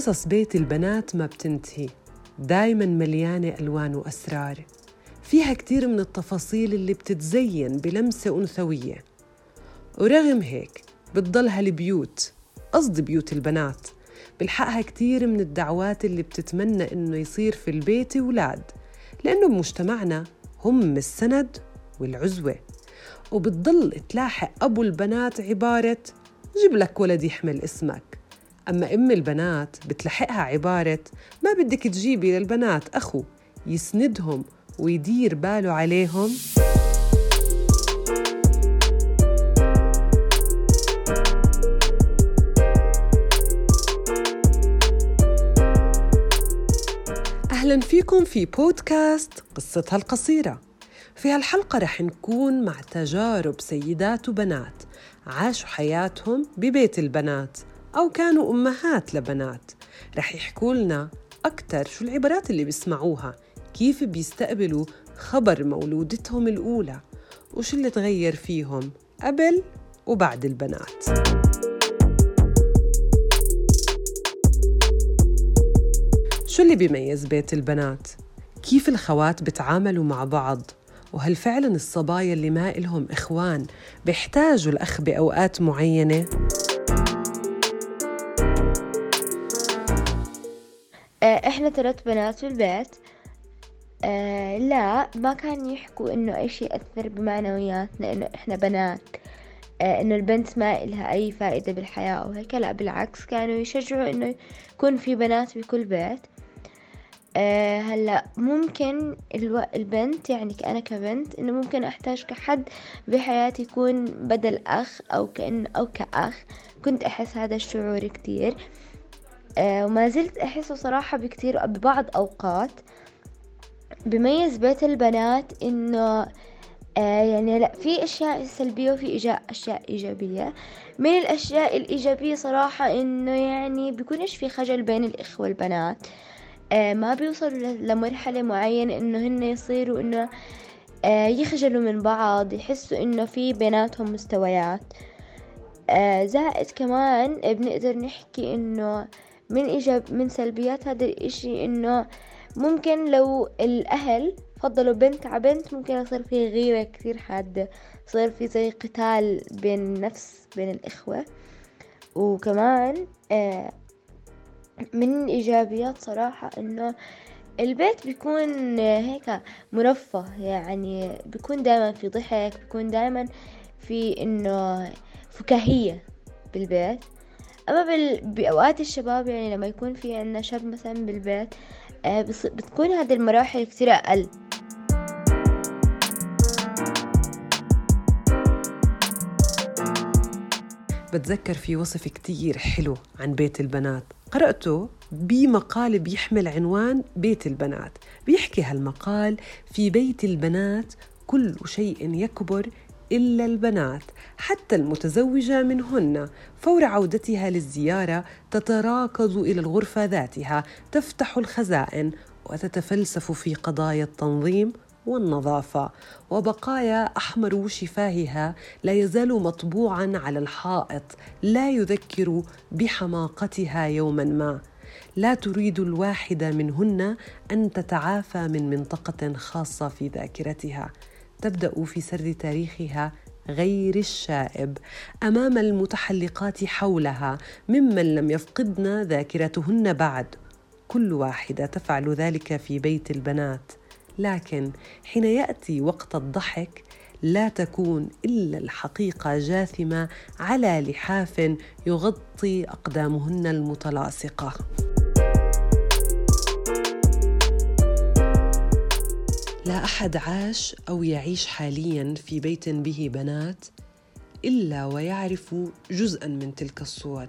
قصص بيت البنات ما بتنتهي. دايما مليانة ألوان وأسرار. فيها كتير من التفاصيل اللي بتتزين بلمسة أنثوية. ورغم هيك بتضلها البيوت قصد بيوت البنات. بلحقها كتير من الدعوات اللي بتتمنى إنه يصير في البيت ولاد لأنه بمجتمعنا هم السند والعزوة. وبتضل تلاحق أبو البنات عبارة جيب لك ولد يحمل اسمك أما أم البنات بتلحقها عبارة ما بدك تجيبي للبنات أخو يسندهم ويدير باله عليهم أهلا فيكم في بودكاست قصتها القصيرة. في هالحلقة رح نكون مع تجارب سيدات وبنات عاشوا حياتهم ببيت البنات. أو كانوا أمهات لبنات رح يحكوا لنا أكتر شو العبارات اللي بيسمعوها كيف بيستقبلوا خبر مولودتهم الأولى وشو اللي تغير فيهم قبل وبعد البنات شو اللي بيميز بيت البنات؟ كيف الخوات بتعاملوا مع بعض؟ وهل فعلا الصبايا اللي ما إلهم إخوان بيحتاجوا الأخ بأوقات معينة؟ إحنا ثلاث بنات في البيت. آه لا ما كان يحكوا إنه أي شيء اثر بمعنوياتنا إنه إحنا بنات. آه إنه البنت ما إلها أي فائدة بالحياة أو هيك لا بالعكس كانوا يشجعوا إنه يكون في بنات بكل بيت. آه هلأ ممكن ألو... البنت يعني أنا كبنت إنه ممكن أحتاج كحد بحياتي يكون بدل أخ أو كأن أو كأخ. كنت أحس هذا الشعور كتير. وما زلت احسه صراحة بكتير ببعض أوقات بميز بيت البنات إنه آه يعني لا في أشياء سلبية وفي أشياء إيجابية. من الأشياء الإيجابية صراحة إنه يعني بيكونش في خجل بين الإخوة والبنات. آه ما بيوصلوا لمرحلة معينة إنه هن يصيروا آه يخجلوا من بعض يحسوا إنه في بيناتهم مستويات. آه زائد كمان بنقدر نحكي إنه من إيجاب من سلبيات هذا الإشي إنه ممكن لو الأهل فضلوا بنت على بنت ممكن يصير في غيرة كثير حادة يصير في زي قتال بين النفس بين الإخوة. وكمان آه من الإيجابيات صراحة إنه البيت بيكون هيك مرفه يعني بيكون دائما في ضحك بيكون دائما في إنه فكاهية بالبيت. أما بال... بأوقات الشباب يعني لما يكون في عنا شاب مثلا بالبيت آه بص... بتكون هذه المراحل كتير أقل. بتذكر في وصف كتير حلو عن بيت البنات. قرأته بمقال بيحمل عنوان بيت البنات. بيحكي هالمقال في بيت البنات كل شيء يكبر إلا البنات حتى المتزوجة منهن. فور عودتها للزيارة تتراكض إلى الغرفة ذاتها تفتح الخزائن وتتفلسف في قضايا التنظيم والنظافة. وبقايا أحمر شفاهها لا يزال مطبوعا على الحائط لا يذكر بحماقتها يوما ما. لا تريد الواحدة منهن أن تتعافى من منطقة خاصة في ذاكرتها. تبدأ في سرد تاريخها غير الشائب أمام المتحلقات حولها ممن لم يفقدن ذاكرتهن بعد. كل واحدة تفعل ذلك في بيت البنات. لكن حين يأتي وقت الضحك لا تكون إلا الحقيقة جاثمة على لحاف يغطي أقدامهن المتلاصقة. لا أحد عاش أو يعيش حاليا في بيت به بنات إلا ويعرف جزءا من تلك الصور.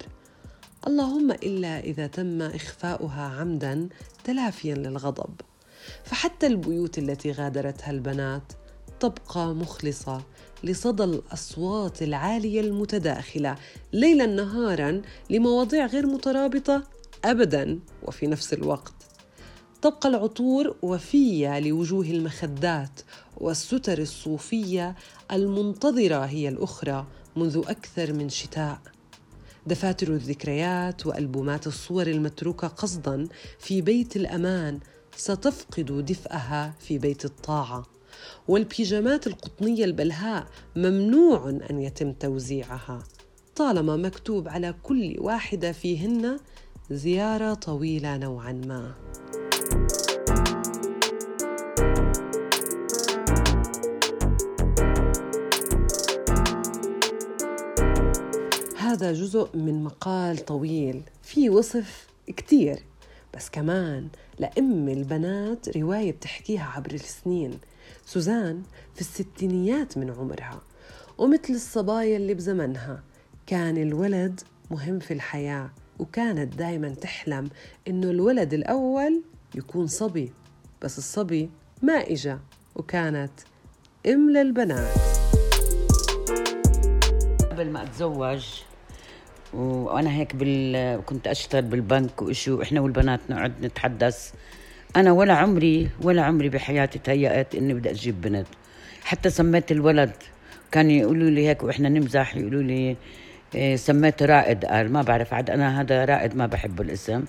اللهم إلا إذا تم إخفاؤها عمدا تلافيا للغضب. فحتى البيوت التي غادرتها البنات تبقى مخلصة لصدى الأصوات العالية المتداخلة ليلا نهارا لمواضيع غير مترابطة ابدا وفي نفس الوقت. تبقى العطور وفية لوجوه المخدات والستر الصوفية المنتظرة هي الأخرى منذ أكثر من شتاء. دفاتر الذكريات وألبومات الصور المتروكة قصدا في بيت الأمان ستفقد دفئها في بيت الطاعة. والبيجامات القطنية البلهاء ممنوع أن يتم توزيعها. طالما مكتوب على كل واحدة فيهن زيارة طويلة نوعا ما. هذا جزء من مقال طويل فيه وصف كتير. بس كمان لأم البنات رواية بتحكيها عبر السنين. سوزان في الستينيات من عمرها ومثل الصبايا اللي بزمنها. كان الولد مهم في الحياة وكانت دايما تحلم إنه الولد الأول يكون صبي. بس الصبي ما إجا وكانت أم للبنات. قبل ما أتزوج وأنا هيك بال... كنت أشتغل بالبنك وإشي وإحنا والبنات نقعد نتحدث. أنا ولا عمري ولا عمري بحياتي تهيأت إني بدي أجيب بنت. حتى سميت الولد. كانوا يقولوا لي هيك وإحنا نمزح يقولوا لي إيه سميته رائد. قال ما بعرف عاد أنا هذا رائد ما بحب الاسم.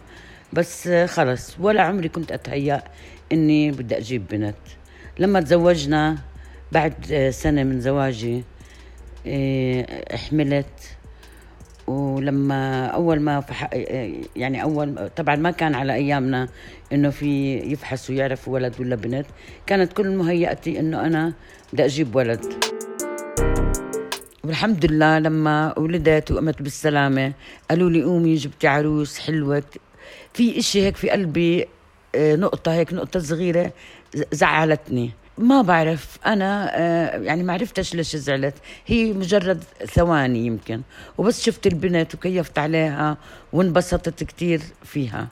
بس خلص. ولا عمري كنت أتهيأ إني بدي أجيب بنت. لما تزوجنا بعد سنة من زواجي حملت. ولما أول ما فح... يعني أول طبعا ما كان على أيامنا إنه في يفحصوا يعرفوا ولد ولا بنت. كانت كل مهيئتي إنه أنا بدي أجيب ولد. والحمد لله لما ولدت وقمت بالسلامة قالوا لي قومي جبتي عروس حلوة. في إشي هيك في قلبي آه، نقطة هيك نقطة صغيرة زعلتني. ما بعرف. أنا آه، يعني ما عرفتش ليش زعلت. هي مجرد ثواني يمكن. وبس شفت البنت وكيفت عليها وانبسطت كتير فيها.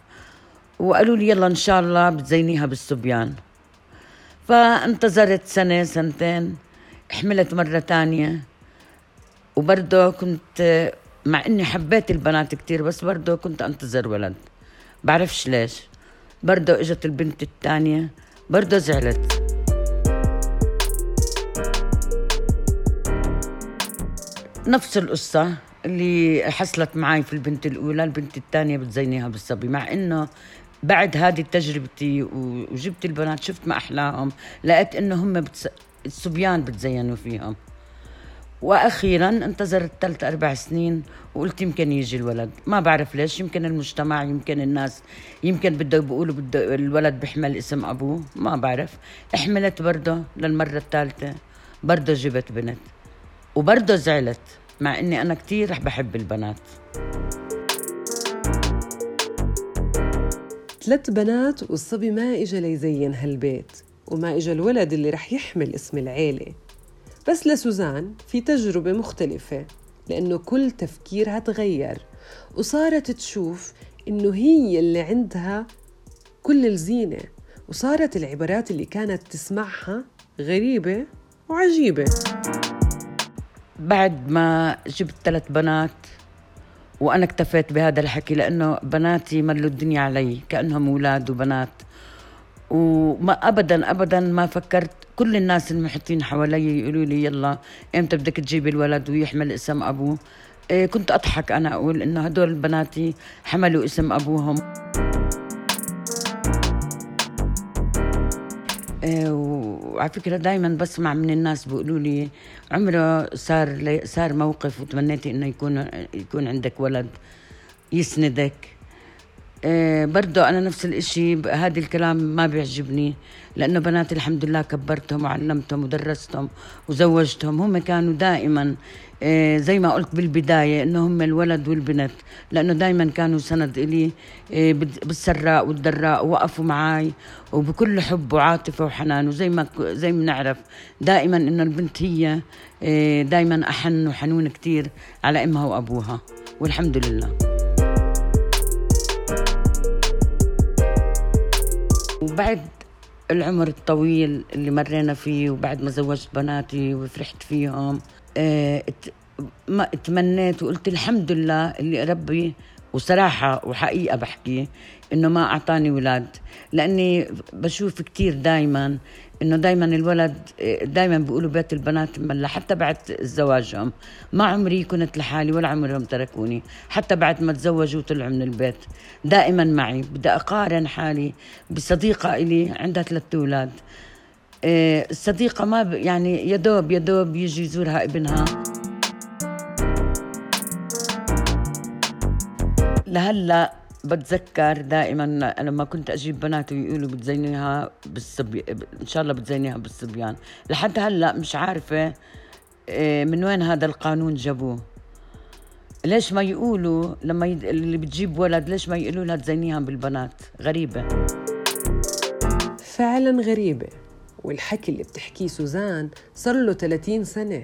وقالوا لي يلا إن شاء الله بتزينيها بالصبيان. فانتظرت سنة سنتين. حملت مرة تانية. وبرضه كنت مع إني حبيت البنات كتير بس برضه كنت أنتظر ولد. بعرفش ليش. برضه إجت البنت الثانية برضه زعلت. نفس القصة اللي حصلت معي في البنت الأولى البنت الثانية بتزينيها بالصبي مع إنه بعد هذه تجربتي وجبت البنات شفت ما أحلاهم لقيت إنه هم بتس... الصبيان بتزينوا فيهم. وأخيرا انتظرت ثلاث أربع سنين وقلت يمكن يجي الولد. ما بعرف ليش يمكن المجتمع يمكن الناس يمكن بده بيقولوا بده الولد بيحمل اسم أبوه ما بعرف. احملت برضه للمرة الثالثة برضه جبت بنت. وبرضه زعلت مع إني أنا كثير رح بحب البنات. ثلاث بنات والصبي ما اجى ليزين هالبيت وما اجى الولد اللي رح يحمل اسم العيلة. بس لسوزان في تجربة مختلفة لأنه كل تفكيرها تغير وصارت تشوف إنه هي اللي عندها كل الزينة وصارت العبارات اللي كانت تسمعها غريبة وعجيبة. بعد ما جبت ثلاث بنات وأنا اكتفيت بهذا الحكي لأنه بناتي ملوا الدنيا علي كأنهم أولاد وبنات. وما ابدا ابدا ما فكرت كل الناس المحيطين حوالي يقولوا لي يلا إمتى بدك تجيبي الولد ويحمل اسم أبوه؟ إيه كنت أضحك أنا أقول إنه هدول بناتي حملوا اسم أبوهم. وعلى فكرة دائما بسمع من الناس بيقولوا لي عمره صار صار موقف وتمنيتي إنه يكون يكون عندك ولد يسندك. إيه برضه أنا نفس الإشي هذا الكلام ما بيعجبني لأنه بناتي الحمد لله كبرتهم وعلمتهم ودرستهم وزوجتهم هم كانوا دائما زي ما قلت بالبداية إنه هم الولد والبنت لأنه دائما كانوا سند إلي إيه بالسراء والضراء وقفوا معي وبكل حب وعاطفة وحنان. وزي ما زي ما نعرف دائما إنه البنت هي إيه دائما أحن وحنون كتير على أمها وأبوها. والحمد لله. وبعد العمر الطويل اللي مرينا فيه وبعد ما زوجت بناتي وفرحت فيهم ما تمنيت وقلت الحمد لله اللي ربي وصراحة وحقيقة بحكي إنه ما أعطاني ولاد لأني بشوف كتير دائما إنه دائما الولد دائما بيقولوا بيت البنات ملا حتى بعد زواجهم. ما عمري كنت لحالي ولا عمرهم تركوني حتى بعد ما تزوجوا وطلعوا من البيت. دائما معي بدي أقارن حالي بصديقة إلي عندها ثلاث أولاد. إيه، الصديقة ما يعني يا دوب يا دوب يجي يزورها ابنها. لهلا بتذكر دائما لما كنت أجيب بنات ويقولوا بتزينيها بالصبي إن شاء الله بتزينيها بالصبيان. لحد هلا مش عارفة إيه، من وين هذا القانون جابوه. ليش ما يقولوا لما يد... اللي بتجيب ولد ليش ما يقولوا لها تزينيها بالبنات؟ غريبة. فعلا غريبة. والحكي اللي بتحكيه سوزان صار له 30 سنة.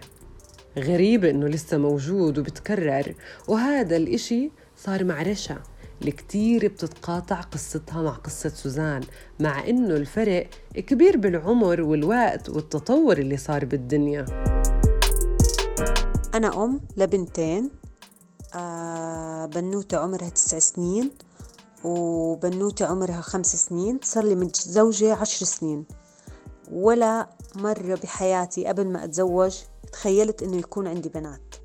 غريبة إنه لسه موجود وبتكرر. وهذا الإشي صار مع رشا اللي كتير بتتقاطع قصتها مع قصة سوزان مع إنه الفرق كبير بالعمر والوقت والتطور اللي صار بالدنيا. أنا أم لبنتين آه بنوتة عمرها تسع سنين وبنوتة عمرها خمس سنين صار لي متزوجة عشر سنين. ولا مرة بحياتي قبل ما أتزوج تخيلت إنه يكون عندي بنات.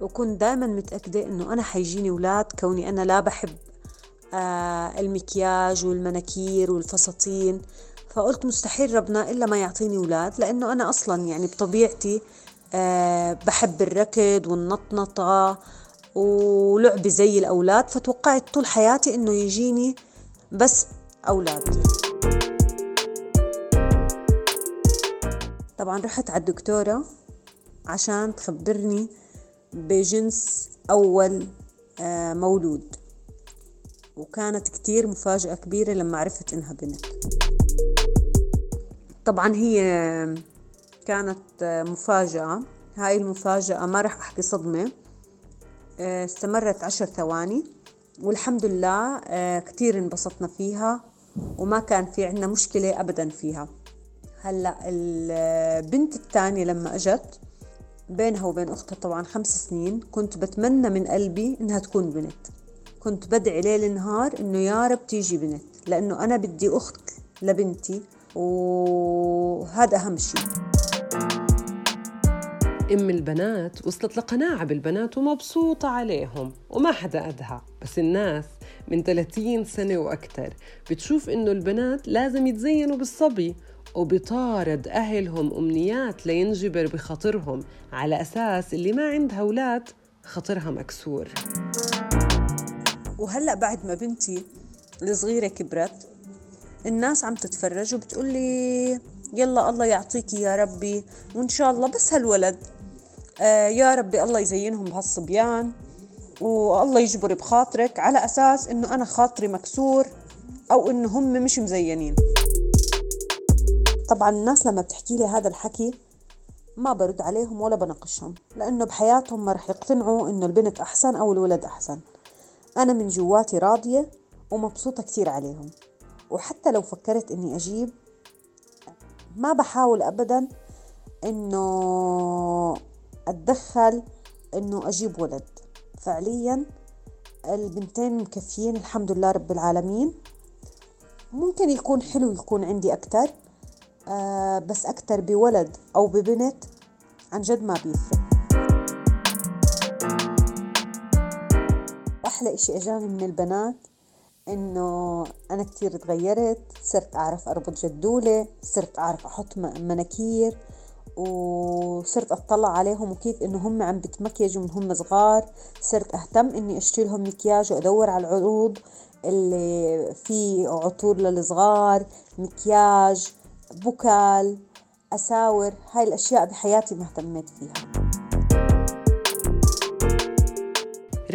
وكنت دائما متأكدة إنه أنا حيجيني أولاد كوني أنا لا بحب آه المكياج والمناكير والفساتين. فقلت مستحيل ربنا إلا ما يعطيني أولاد لأنه أنا أصلا يعني بطبيعتي آه بحب الركض والنطنطة ولعبي زي الأولاد. فتوقعت طول حياتي إنه يجيني بس أولاد. طبعا رحت على الدكتورة عشان تخبرني بجنس أول آه، مولود. وكانت كتير مفاجأة كبيرة لما عرفت إنها بنت. طبعا هي كانت آه، مفاجأة. هاي المفاجأة ما رح أحكي صدمة. آه، استمرت عشر ثواني. والحمد لله كتير انبسطنا فيها. وما كان في عنا مشكلة أبدا فيها. هلأ البنت الثانية لما أجت بينها وبين أختها طبعا خمس سنين كنت بتمنى من قلبي إنها تكون بنت. كنت بدعي ليل نهار إنه يا رب تيجي بنت لأنه أنا بدي أخت لبنتي وهذا أهم شيء أم البنات وصلت لقناعة بالبنات ومبسوطة عليهم وما حدا ادها بس الناس من 30 سنة وأكثر بتشوف إنه البنات لازم يتزينوا بالصبي وبطارد أهلهم أمنيات لينجبر بخاطرهم على أساس اللي ما عندها أولاد خاطرها مكسور. وهلأ بعد ما بنتي الصغيرة كبرت الناس عم تتفرج وبتقول لي يلا الله يعطيكي يا ربي وإن شاء الله بس هالولد آه يا ربي الله يزينهم بهالصبيان والله يجبر بخاطرك على أساس إنه أنا خاطري مكسور أو إنه هم مش مزينين. طبعا الناس لما بتحكي لي هذا الحكي ما برد عليهم ولا بناقشهم لأنه بحياتهم ما رح يقتنعوا إنه البنت أحسن أو الولد أحسن. أنا من جواتي راضية ومبسوطة كتير عليهم. وحتى لو فكرت إني أجيب ما بحاول أبدا إنه أتدخل إنه أجيب ولد. فعليا البنتين مكفيين الحمد لله رب العالمين. ممكن يكون حلو يكون عندي أكتر آه بس أكتر بولد أو ببنت عن جد ما بيفرق. أحلى إشي أجاني من البنات إنه أنا كتير تغيرت صرت أعرف أربط جدولة صرت أعرف أحط مناكير وصرت أطلع عليهم وكيف إنه هم عم بتمكيجوا من هم صغار. صرت أهتم إني أشتري لهم مكياج وأدور على العروض اللي في عطور للصغار مكياج بوكال أساور هاي الأشياء بحياتي ما اهتميت فيها.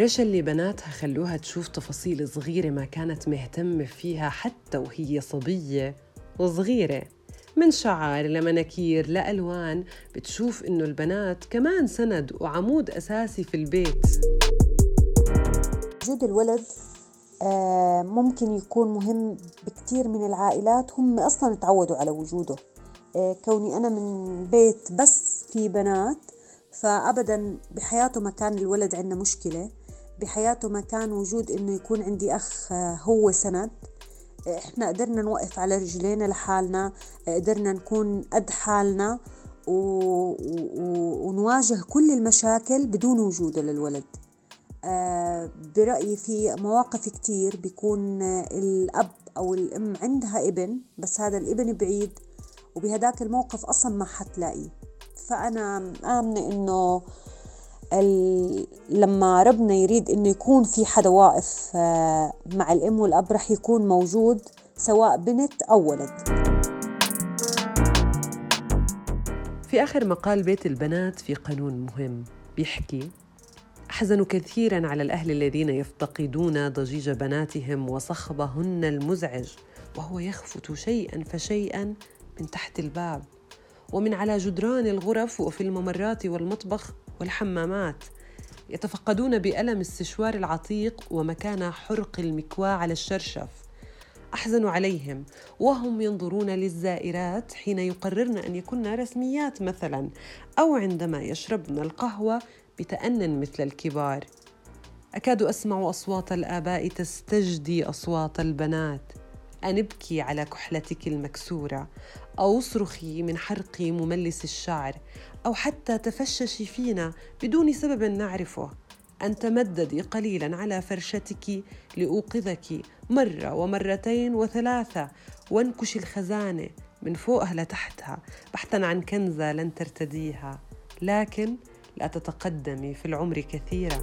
رشا اللي بناتها خلوها تشوف تفاصيل صغيرة ما كانت مهتمة فيها حتى وهي صبية وصغيرة. من شعر لمناكير لألوان بتشوف إنه البنات كمان سند وعمود أساسي في البيت. وجود الولد آه، ممكن يكون مهم بكتير من العائلات هم أصلا تعودوا على وجوده. آه، كوني أنا من بيت بس في بنات فأبدا بحياته ما كان الولد عندنا مشكلة. بحياته ما كان وجود إنه يكون عندي أخ هو سند. إحنا قدرنا نوقف على رجلينا لحالنا. قدرنا نكون قد حالنا و... و... ونواجه كل المشاكل بدون وجوده للولد. آه، برأيي في مواقف كتير بيكون الأب أو الأم عندها ابن بس هذا الابن بعيد وبهداك الموقف أصلا ما حتلاقيه فأنا آمنة إنه لما ربنا يريد إنه يكون في حدا واقف آه، مع الأم والأب رح يكون موجود سواء بنت أو ولد. في آخر مقال بيت البنات في قانون مهم بيحكي أحزن كثيرا على الأهل الذين يفتقدون ضجيج بناتهم وصخبهن المزعج وهو يخفت شيئا فشيئا من تحت الباب. ومن على جدران الغرف وفي الممرات والمطبخ والحمامات يتفقدون بألم السشوار العتيق ومكان حرق المكواة على الشرشف. أحزن عليهم وهم ينظرون للزائرات حين يقررن أن يكن رسميات مثلا أو عندما يشربن القهوة بتأن مثل الكبار. أكاد أسمع أصوات الآباء تستجدي أصوات البنات. أن ابكي على كحلتك المكسورة. أو اصرخي من حرق مملس الشعر. أو حتى تفششي فينا بدون سبب نعرفه. أن تمددي قليلا على فرشتك لأوقظك مرة ومرتين وثلاثة. وانكشي الخزانة من فوقها لتحتها. بحثا عن كنزة لن ترتديها. لكن لا تتقدمي في العمر كثيرا.